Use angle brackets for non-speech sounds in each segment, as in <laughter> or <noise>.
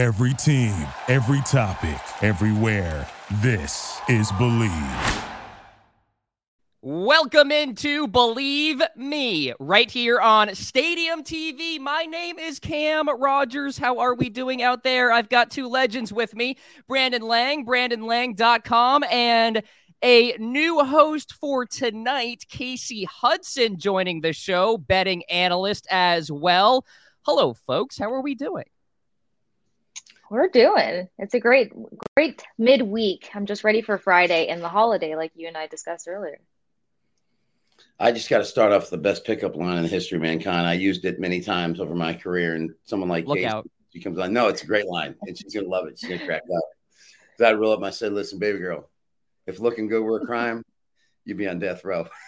Every team, every topic, everywhere. This is Bleav. Welcome into Bleav Me right here on Stadium TV. My name is Cam Rogers. How are we doing out there? I've got two legends with me Brandon Lang, BrandonLang.com, and a new host for tonight, Kasey Hudson, joining the show, betting analyst as well. Hello, folks. How are we doing? We're doing. It's a great, great midweek. I'm just ready for Friday and the holiday, like you and I discussed earlier. I just got to start off the best pickup line in the history of mankind. I used it many times over my career, and someone like Look Kasey, out. she comes on. No, it's a great line, and she's gonna love it. She's gonna crack up. So I'd roll up. I said, "Listen, baby girl, if looking good were a crime, you'd be on death row." <laughs>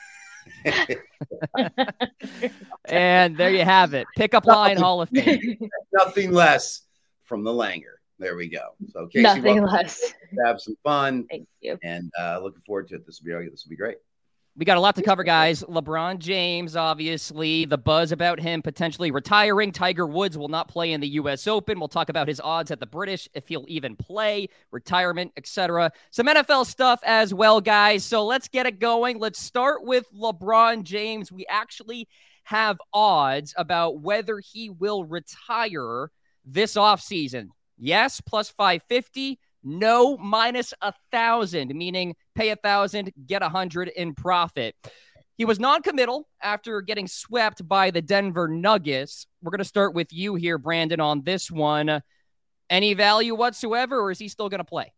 <laughs> <laughs> And there you have it. Pickup line Hall of Fame. Nothing less from the Langer. There we go. So Kasey, Nothing less. have some fun, Thank you. and uh, looking forward to it. This will be this will be great. We got a lot to cover, guys. LeBron James, obviously, the buzz about him potentially retiring. Tiger Woods will not play in the U.S. Open. We'll talk about his odds at the British, if he'll even play, retirement, etc. Some NFL stuff as well, guys. So let's get it going. Let's start with LeBron James. We actually have odds about whether he will retire this offseason. Yes, plus 550. No, minus a thousand, meaning pay a thousand, get a hundred in profit. He was non-committal after getting swept by the Denver Nuggets. We're going to start with you here, Brandon, on this one. Any value whatsoever, or is he still going to play?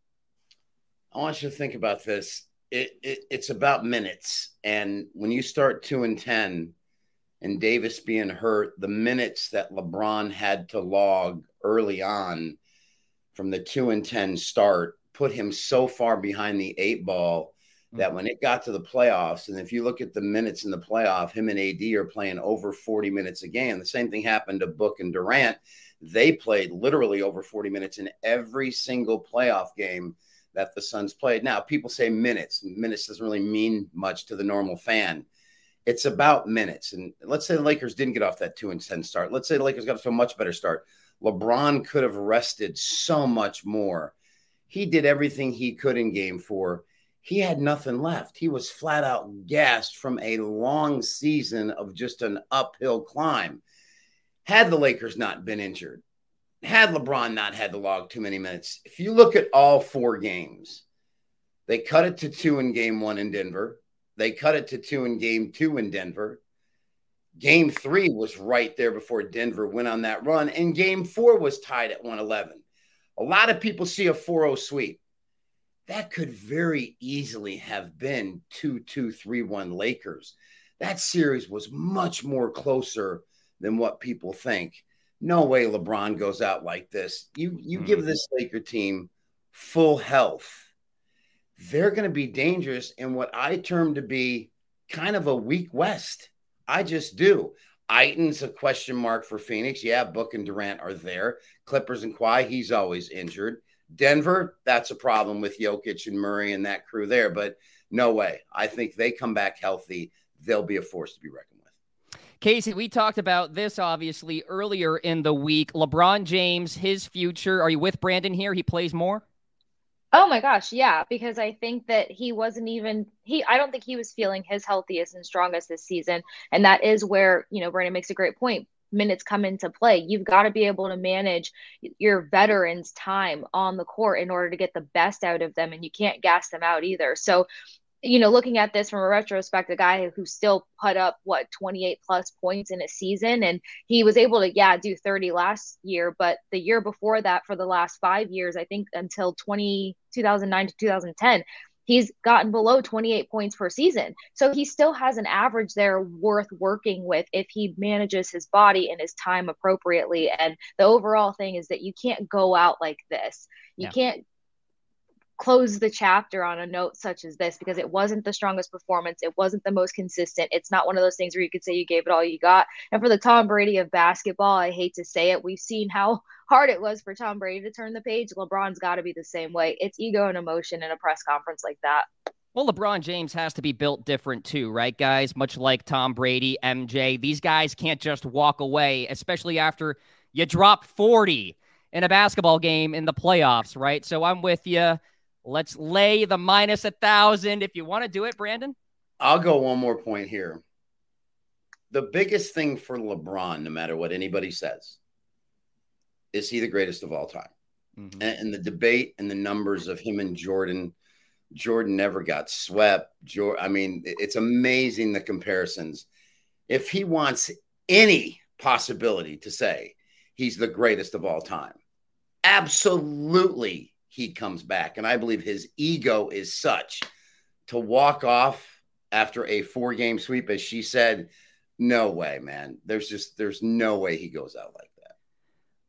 I want you to think about this. It, it it's about minutes, and when you start two and ten, and Davis being hurt, the minutes that LeBron had to log early on from the two and ten start put him so far behind the eight ball hmm. that when it got to the playoffs, and if you look at the minutes in the playoff, him and AD are playing over 40 minutes a game. The same thing happened to Book and Durant. They played literally over 40 minutes in every single playoff game that the Suns played. Now, people say minutes. Minutes doesn't really mean much to the normal fan. It's about minutes. And let's say the Lakers didn't get off that two and 10 start. Let's say the Lakers got off to a much better start. LeBron could have rested so much more. He did everything he could in game four. He had nothing left. He was flat out gassed from a long season of just an uphill climb. Had the Lakers not been injured, had LeBron not had to log too many minutes, if you look at all four games, they cut it to two in game one in Denver. They cut it to two in game two in Denver. Game three was right there before Denver went on that run, and game four was tied at 111. A lot of people see a 4 0 sweep. That could very easily have been 2 2 3 1 Lakers. That series was much more closer than what people think. No way LeBron goes out like this. You you Mhm. give this Laker team full health. They're going to be dangerous in what I term to be kind of a weak West. I just do. Ayton's a question mark for Phoenix. Yeah, Book and Durant are there. Clippers and Kawhi, he's always injured. Denver, that's a problem with Jokic and Murray and that crew there. But no way. I think they come back healthy. They'll be a force to be reckoned with. Kasey, we talked about this obviously earlier in the week. LeBron James, his future. Are you with Brandon here? He plays more? Oh my gosh, yeah, because I think that he wasn't even he I don't think he was feeling his healthiest and strongest this season. And that is where, you know, Brandon makes a great point. Minutes come into play. You've got to be able to manage your veterans' time on the court in order to get the best out of them, and you can't gas them out either. So, you know, looking at this from a retrospect, a guy who still put up what 28 plus points in a season, and he was able to, yeah, do 30 last year, but the year before that, for the last five years, I think until 20, 2009 to 2010, he's gotten below 28 points per season. So he still has an average there worth working with if he manages his body and his time appropriately. And the overall thing is that you can't go out like this. You Yeah. can't close the chapter on a note such as this because it wasn't the strongest performance. It wasn't the most consistent. It's not one of those things where you could say you gave it all you got. And for the Tom Brady of basketball, I hate to say it, we've seen how <laughs> hard it was for Tom Brady to turn the page. LeBron's got to be the same way. It's ego and emotion in a press conference like that. Well, LeBron James has to be built different too, right, guys? Much like Tom Brady, MJ. These guys can't just walk away, especially after you drop 40 in a basketball game in the playoffs, right? So I'm with you. Let's lay the minus a thousand if you want to do it, Brandon. I'll go one more point here. The biggest thing for LeBron, no matter what anybody says, is he the greatest of all time? Mm-hmm. And, and, the debate and the numbers of him and Jordan, Jordan never got swept. I mean, it's amazing the comparisons. If he wants any possibility to say he's the greatest of all time, absolutely he comes back. And I believe his ego is such to walk off after a four game sweep, as she said, no way, man. There's just, there's no way he goes out like that.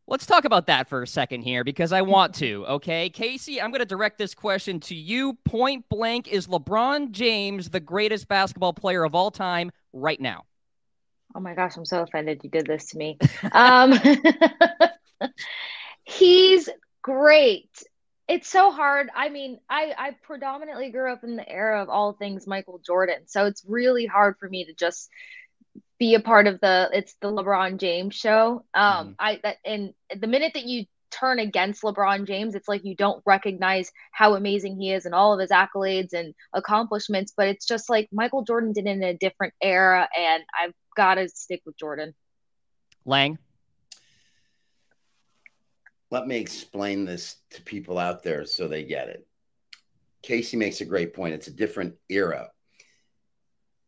Let's talk about that for a second here because I want to. Okay. Kasey, I'm going to direct this question to you point blank. Is LeBron James the greatest basketball player of all time right now? Oh my gosh, I'm so offended you did this to me. um, <laughs> he's great it's so hard. I mean, I I predominantly grew up in the era of all things Michael Jordan, so it's really hard for me to just be a part of the it's the LeBron James show. Um, mm-hmm. I that and the minute that you turn against LeBron James, it's like you don't recognize how amazing he is and all of his accolades and accomplishments. But it's just like Michael Jordan did in a different era, and I've got to stick with Jordan. Lang let me explain this to people out there so they get it. Kasey makes a great point. It's a different era.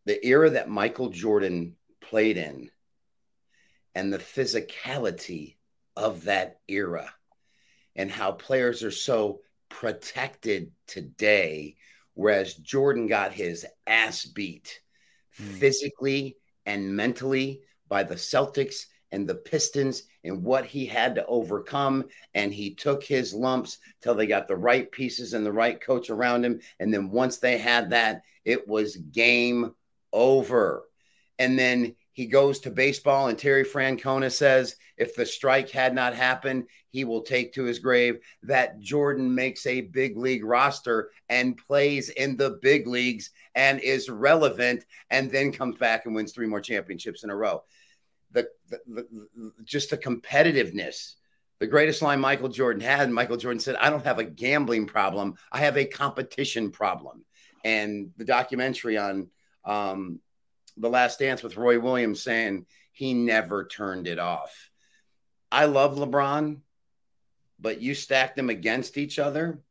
The era that Michael Jordan played in and the physicality of that era and how players are so protected today, whereas Jordan got his ass beat mm. physically and mentally by the Celtics and the Pistons and what he had to overcome. And he took his lumps till they got the right pieces and the right coach around him. And then once they had that, it was game over. And then he goes to baseball, and Terry Francona says, if the strike had not happened, he will take to his grave that Jordan makes a big league roster and plays in the big leagues and is relevant, and then comes back and wins three more championships in a row the, the, just the competitiveness. The greatest line Michael Jordan had, Michael Jordan said, I don't have a gambling problem. I have a competition problem. And the documentary on um, The Last Dance with Roy Williams saying he never turned it off. I love LeBron, but you stack them against each other,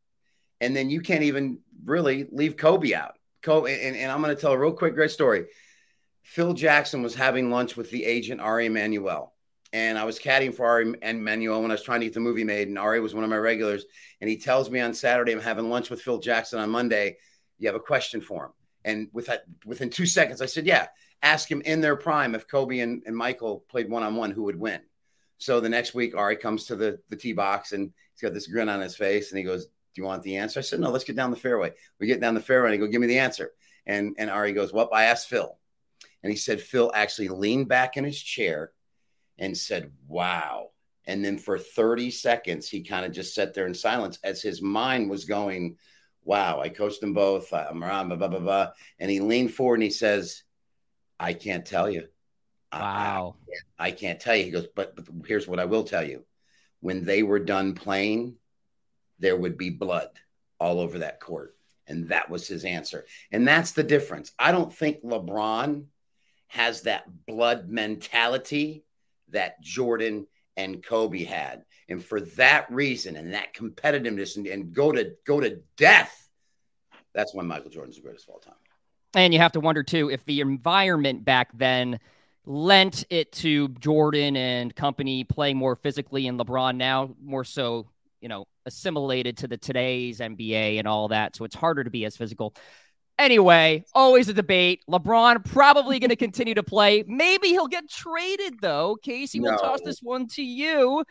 and then you can't even really leave Kobe out. Kobe, and, and I'm going to tell a real quick, great story. Phil Jackson was having lunch with the agent Ari Emanuel. And I was caddying for Ari Emanuel when I was trying to get the movie made. And Ari was one of my regulars. And he tells me on Saturday, I'm having lunch with Phil Jackson on Monday. You have a question for him. And with that, within two seconds, I said, Yeah, ask him in their prime if Kobe and, and Michael played one on one, who would win? So the next week, Ari comes to the, the tee box and he's got this grin on his face. And he goes, Do you want the answer? I said, No, let's get down the fairway. We get down the fairway and I go, Give me the answer. And, and Ari goes, Well, I asked Phil. And he said Phil actually leaned back in his chair and said, Wow. And then for 30 seconds, he kind of just sat there in silence as his mind was going, Wow, I coached them both. I'm around, blah, blah, blah, blah. And he leaned forward and he says, I can't tell you. Wow. I, I can't tell you. He goes, but, but here's what I will tell you. When they were done playing, there would be blood all over that court. And that was his answer. And that's the difference. I don't think LeBron has that blood mentality that Jordan and Kobe had. And for that reason and that competitiveness and, and go to go to death, that's when Michael Jordan's the greatest of all time. And you have to wonder too if the environment back then lent it to Jordan and company playing more physically and LeBron now more so, you know, assimilated to the today's NBA and all that. So it's harder to be as physical. Anyway, always a debate. LeBron probably going to continue to play. Maybe he'll get traded, though. Kasey, no. we'll toss this one to you.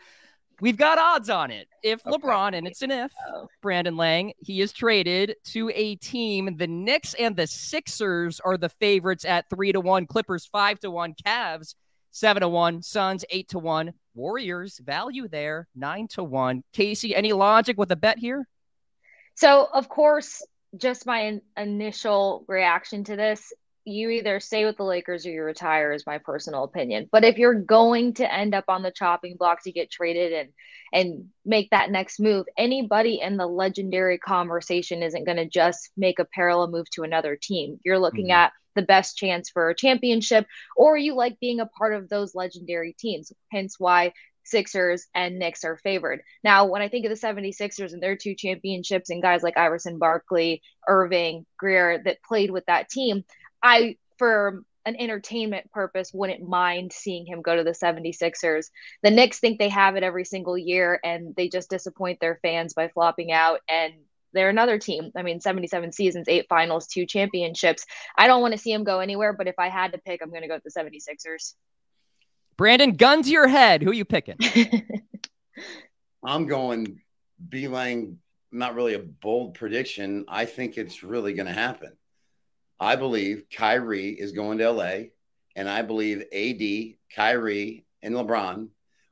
We've got odds on it. If okay. LeBron, and it's an if, oh. Brandon Lang, he is traded to a team. The Knicks and the Sixers are the favorites at three to one. Clippers five to one. Cavs seven to one. Suns eight to one. Warriors value there nine to one. Kasey, any logic with a bet here? So, of course, just my initial reaction to this you either stay with the Lakers or you retire is my personal opinion. But if you're going to end up on the chopping block to get traded and and make that next move, anybody in the legendary conversation isn't going to just make a parallel move to another team. You're looking mm-hmm. at the best chance for a championship or you like being a part of those legendary teams. Hence why Sixers and Knicks are favored. Now, when I think of the 76ers and their two championships and guys like Iverson Barkley, Erving, Greer that played with that team, I, for an entertainment purpose, wouldn't mind seeing him go to the 76ers. The Knicks think they have it every single year and they just disappoint their fans by flopping out. And they're another team. I mean, 77 seasons, eight finals, two championships. I don't want to see him go anywhere, but if I had to pick, I'm going to go with the 76ers. Brandon, gun to your head. Who are you picking? <laughs> I'm going Beeline, not really a bold prediction. I think it's really going to happen. I believe Kyrie is going to LA, and I believe AD, Kyrie, and LeBron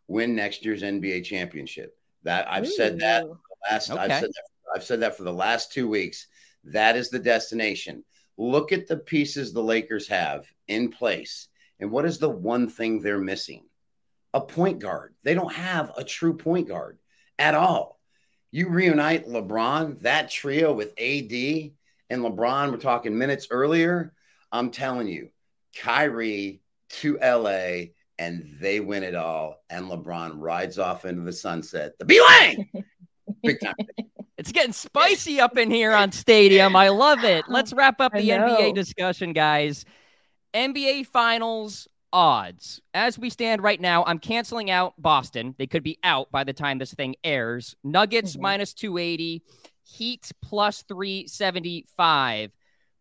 win next year's NBA championship. That I've Ooh. said that last okay. I've said that I've said that for the last two weeks. That is the destination. Look at the pieces the Lakers have in place. And what is the one thing they're missing? A point guard. They don't have a true point guard at all. You reunite LeBron, that trio with AD and LeBron, we're talking minutes earlier. I'm telling you, Kyrie to LA and they win it all. And LeBron rides off into the sunset. The Beeline! <laughs> Big time. It's getting spicy up in here on <laughs> Stadium. I love it. Let's wrap up the NBA discussion, guys. NBA Finals odds. As we stand right now, I'm canceling out Boston. They could be out by the time this thing airs. Nuggets mm-hmm. minus 280, Heat plus 375.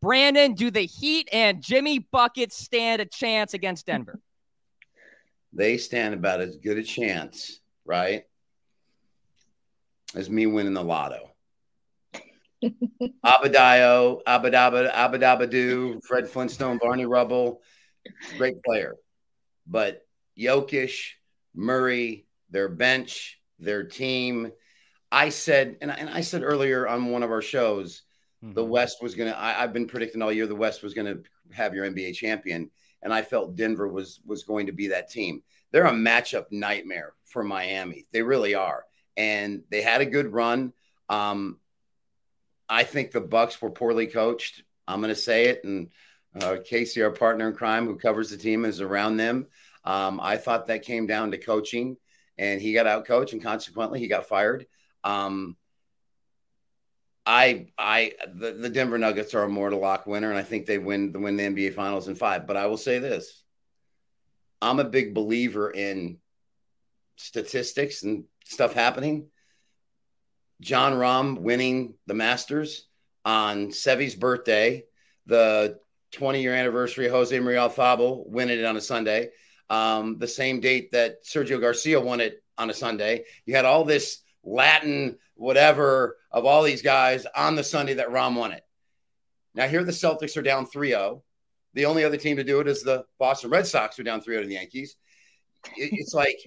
Brandon, do the Heat and Jimmy Bucket stand a chance against Denver? <laughs> They stand about as good a chance, right? As me winning the lotto. Abadayo, Abadaba, Abadabadu, Fred Flintstone, Barney Rubble, great player. But Jokic, Murray, their bench, their team. I said, and I, and I said earlier on one of our shows, mm-hmm. the West was going to. I've been predicting all year the West was going to have your NBA champion, and I felt Denver was was going to be that team. They're a matchup nightmare for Miami. They really are, and they had a good run. Um, I think the Bucks were poorly coached. I'm going to say it, and uh, Casey, our partner in crime, who covers the team, is around them. Um, I thought that came down to coaching, and he got out coached, and consequently, he got fired. Um, I, I, the, the Denver Nuggets are a mortal lock winner, and I think they win the win the NBA Finals in five. But I will say this: I'm a big believer in statistics and stuff happening. Jon Rahm winning the Masters on Seve's birthday, the 20 year anniversary of Jose Maria Olazabal winning it on a Sunday, um, the same date that Sergio Garcia won it on a Sunday. You had all this Latin whatever of all these guys on the Sunday that Rahm won it. Now, here the Celtics are down 3 0. The only other team to do it is the Boston Red Sox, who are down 3 0 to the Yankees. It's like,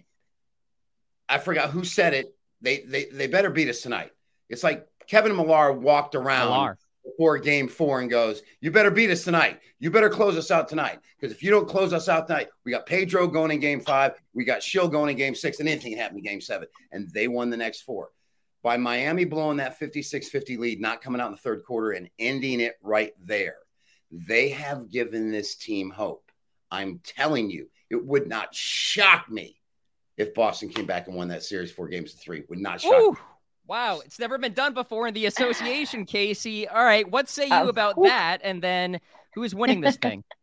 I forgot who said it they they they better beat us tonight. It's like Kevin Millar walked around Millar. before game four and goes, "You better beat us tonight. You better close us out tonight. Because if you don't close us out tonight, we got Pedro going in game five, we got Schill going in game six, and anything can happen in game seven. And they won the next four by Miami blowing that 56-50 lead, not coming out in the third quarter and ending it right there. They have given this team hope. I'm telling you, it would not shock me if Boston came back and won that series four games to three. Would not shock Ooh, Wow, it's never been done before in the association, Kasey. All right, what say you uh, about that? And then who is winning this thing? <laughs>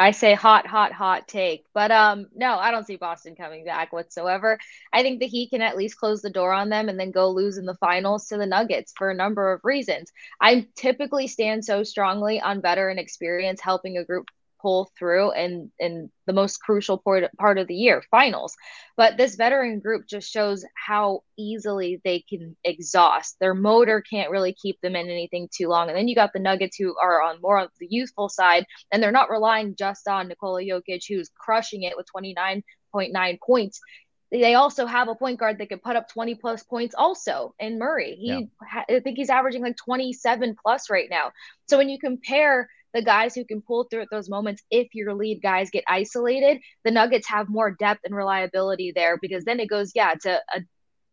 I say hot, hot, hot take. But um, no, I don't see Boston coming back whatsoever. I think the Heat can at least close the door on them and then go lose in the finals to the Nuggets for a number of reasons. I typically stand so strongly on veteran experience helping a group pull through in in the most crucial part, part of the year finals but this veteran group just shows how easily they can exhaust their motor can't really keep them in anything too long and then you got the nuggets who are on more of the youthful side and they're not relying just on Nikola Jokic who's crushing it with 29.9 points they also have a point guard that could put up 20 plus points also in Murray. He yeah. I think he's averaging like 27 plus right now. So when you compare the guys who can pull through at those moments if your lead guys get isolated, the Nuggets have more depth and reliability there because then it goes, yeah, to a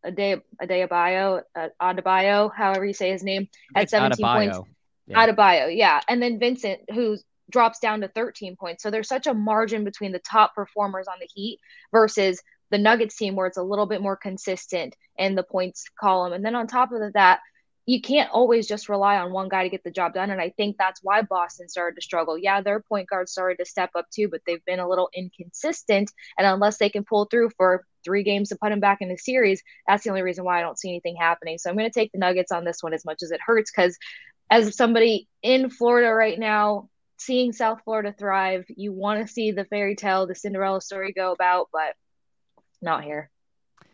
a day a day bio, uh, Adebayo, however you say his name, at 17 Adebayo. points. Yeah. Adebayo, yeah. And then Vincent, who drops down to 13 points. So there's such a margin between the top performers on the Heat versus the Nuggets team where it's a little bit more consistent in the points column. And then on top of that, you can't always just rely on one guy to get the job done. And I think that's why Boston started to struggle. Yeah, their point guard started to step up too, but they've been a little inconsistent. And unless they can pull through for three games to put him back in the series, that's the only reason why I don't see anything happening. So I'm going to take the Nuggets on this one as much as it hurts because as somebody in Florida right now, seeing South Florida thrive, you want to see the fairy tale, the Cinderella story go about, but not here.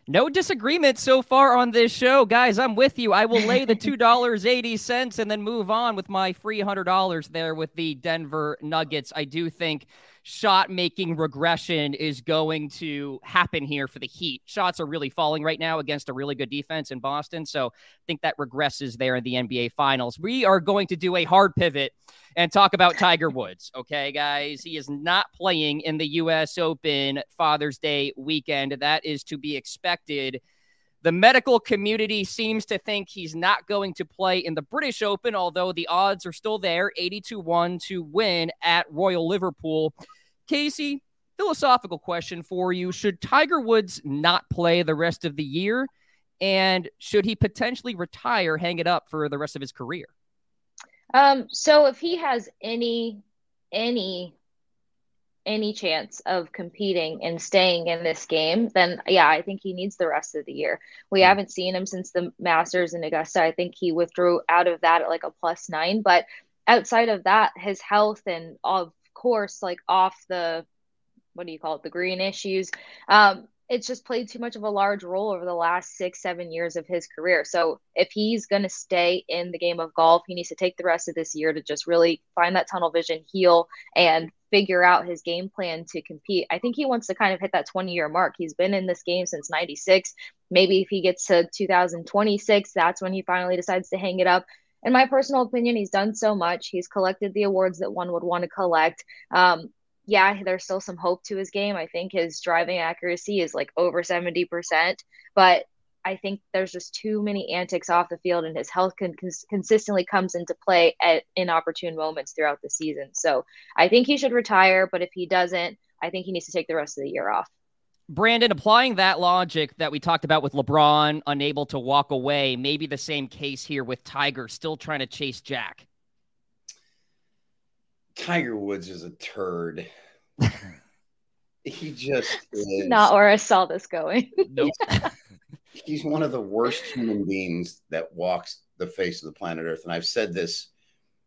No disagreement so far on this show. Guys, I'm with you. I will lay the <laughs> $2.80 and then move on with my free $100 there with the Denver Nuggets. I do think shot making regression is going to happen here for the Heat. Shots are really falling right now against a really good defense in Boston. So I think that regresses there in the NBA Finals. We are going to do a hard pivot and talk about Tiger <laughs> Woods. Okay, guys. He is not playing in the U.S. Open Father's Day weekend. That is to be expected. The medical community seems to think he's not going to play in the British Open, although the odds are still there 80 to 1 to win at Royal Liverpool. Kasey, philosophical question for you. Should Tiger Woods not play the rest of the year? And should he potentially retire, hang it up for the rest of his career? Um, so if he has any any any chance of competing and staying in this game, then yeah, I think he needs the rest of the year. We mm-hmm. haven't seen him since the Masters in Augusta. I think he withdrew out of that at like a plus nine. But outside of that, his health and of course, like off the what do you call it, the green issues, um, it's just played too much of a large role over the last six, seven years of his career. So if he's going to stay in the game of golf, he needs to take the rest of this year to just really find that tunnel vision, heal, and figure out his game plan to compete. I think he wants to kind of hit that 20 year mark. He's been in this game since 96. Maybe if he gets to 2026, that's when he finally decides to hang it up. In my personal opinion, he's done so much. He's collected the awards that one would want to collect. Um, yeah, there's still some hope to his game. I think his driving accuracy is like over 70%, but I think there's just too many antics off the field, and his health can cons- consistently comes into play at inopportune moments throughout the season. So I think he should retire, but if he doesn't, I think he needs to take the rest of the year off. Brandon, applying that logic that we talked about with LeBron unable to walk away, maybe the same case here with Tiger still trying to chase Jack. Tiger Woods is a turd. <laughs> he just is. Not where I saw this going. Nope. <laughs> he's one of the worst human beings that walks the face of the planet Earth. And I've said this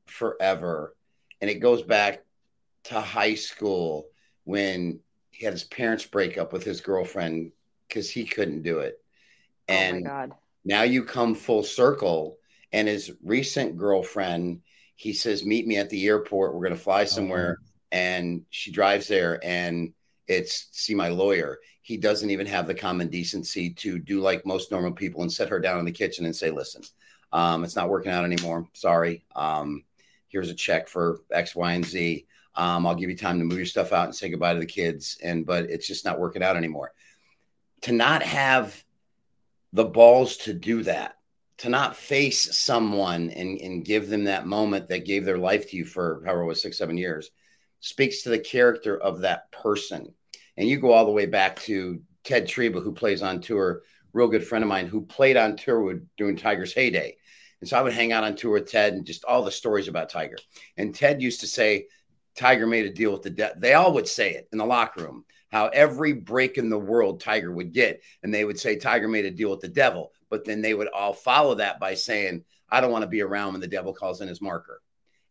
forever. And it goes back to high school when he had his parents break up with his girlfriend because he couldn't do it. Oh and oh now you come full circle. And his recent girlfriend, he says, Meet me at the airport. We're going to fly oh, somewhere. Oh, and she drives there and it's see my lawyer he doesn't even have the common decency to do like most normal people and set her down in the kitchen and say, listen, um, it's not working out anymore. Sorry. Um, here's a check for X, Y, and Z. Um, I'll give you time to move your stuff out and say goodbye to the kids. And but it's just not working out anymore. To not have the balls to do that, to not face someone and, and give them that moment that gave their life to you for however it was six, seven years, speaks to the character of that person and you go all the way back to Ted Tryba, who plays on tour, real good friend of mine who played on tour with doing Tiger's heyday. And so I would hang out on tour with Ted and just all the stories about Tiger. And Ted used to say, Tiger made a deal with the devil. They all would say it in the locker room, how every break in the world Tiger would get. And they would say, Tiger made a deal with the devil. But then they would all follow that by saying, I don't want to be around when the devil calls in his marker.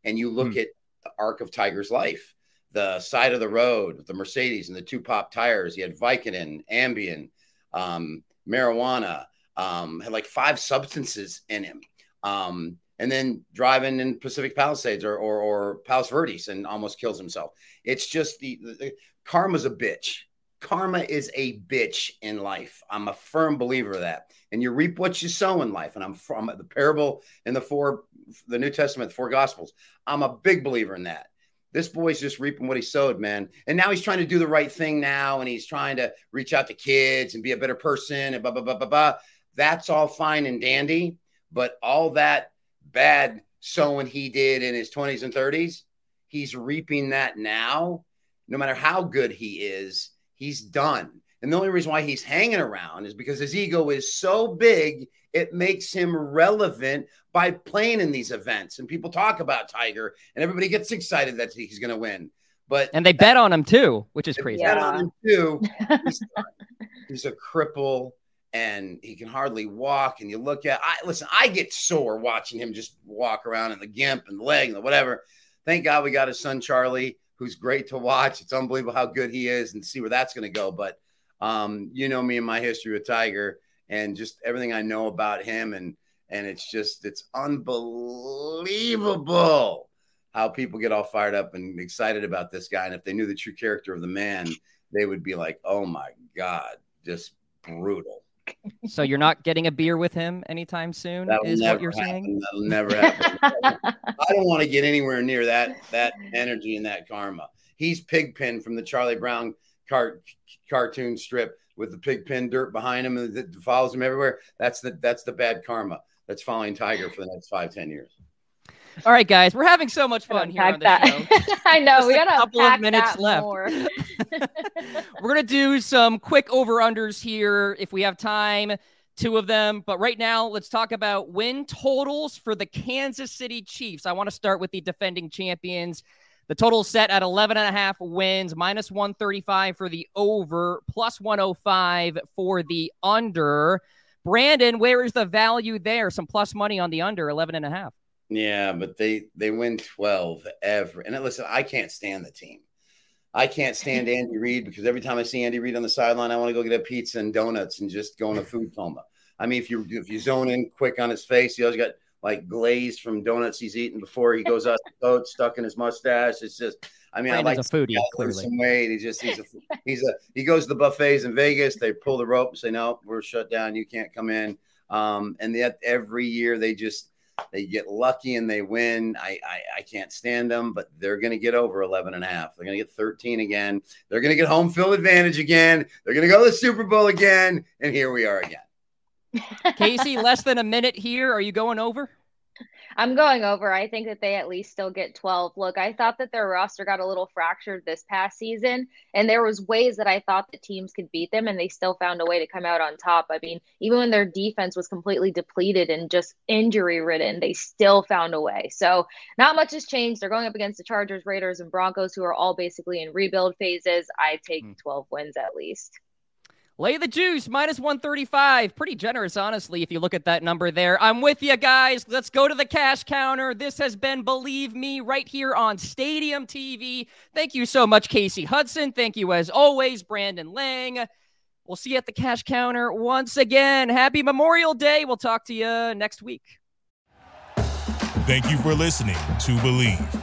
And you look hmm. at the arc of Tiger's life the side of the road the Mercedes and the two pop tires. He had Vicodin, Ambien, um, marijuana, um, had like five substances in him. Um, and then driving in Pacific Palisades or, or, or Palos Verdes and almost kills himself. It's just the, the, the karma's a bitch. karma is a bitch in life. I'm a firm believer of that. And you reap what you sow in life. And I'm from the parable in the four, the New Testament, the four gospels. I'm a big believer in that. This boy's just reaping what he sowed, man. And now he's trying to do the right thing now. And he's trying to reach out to kids and be a better person and blah, blah, blah, blah, blah. That's all fine and dandy. But all that bad sowing he did in his 20s and 30s, he's reaping that now. No matter how good he is, he's done. And the only reason why he's hanging around is because his ego is so big, it makes him relevant by playing in these events. And people talk about Tiger, and everybody gets excited that he's going to win. But and they bet on him too, which is crazy. Bet on him too. <laughs> He's, he's a cripple, and he can hardly walk. And you look at, I listen, I get sore watching him just walk around in the gimp and the leg and the whatever. Thank God we got his son Charlie who's great to watch. It's unbelievable how good he is and see where that's going to go. But um, you know me and my history with Tiger and just everything I know about him and and it's just it's unbelievable how people get all fired up and excited about this guy. And if they knew the true character of the man, they would be like, "Oh my god, just brutal." So you're not getting a beer with him anytime soon, That'll is what you're happen. saying? That'll never happen. <laughs> I don't want to get anywhere near that that energy and that karma. He's Pigpen from the Charlie Brown car, cartoon strip with the pigpen dirt behind him and that follows him everywhere. That's the that's the bad karma that's following Tiger for the next five ten years. All right, guys, we're having so much fun here on the show. <laughs> I know Just we got a couple of minutes left. <laughs> <laughs> We're gonna do some quick over unders here if we have time, two of them. But right now, let's talk about win totals for the Kansas City Chiefs. I want to start with the defending champions. The total set at 11 and a half wins, minus 135 for the over, plus 105 for the under. Brandon, where is the value there? Some plus money on the under 11 and a half. Yeah, but they they win twelve every. And listen, I can't stand the team. I can't stand <laughs> Andy Reid because every time I see Andy Reid on the sideline, I want to go get a pizza and donuts and just go in a food coma. I mean, if you if you zone in quick on his face, he always got like glaze from donuts he's eaten before he goes out the boat, stuck in his mustache. It's just, I mean, Brandon's I like a foodie, clearly. some weight. He just he's a he's a he goes to the buffets in Vegas. They pull the rope and say, no, we're shut down. You can't come in. Um, and yet every year they just they get lucky and they win. I, I I can't stand them, but they're going to get over 11 and a half. They're going to get 13 again. They're going to get home field advantage again. They're going to go to the Super Bowl again. And here we are again. Kasey, less than a minute here. Are you going over? I'm going over. I think that they at least still get 12. Look, I thought that their roster got a little fractured this past season, and there was ways that I thought the teams could beat them, and they still found a way to come out on top. I mean, even when their defense was completely depleted and just injury ridden, they still found a way. So not much has changed. They're going up against the Chargers, Raiders, and Broncos, who are all basically in rebuild phases. I take Hmm. 12 wins at least. Lay the juice, minus 135. Pretty generous, honestly, if you look at that number there. I'm with you guys. Let's go to the cash counter. This has been Bleav Me right here on Stadium TV. Thank you so much, Kasey Hudson. Thank you, as always, Brandon Lang. We'll see you at the cash counter once again. Happy Memorial Day. We'll talk to you next week. Thank you for listening to Bleav.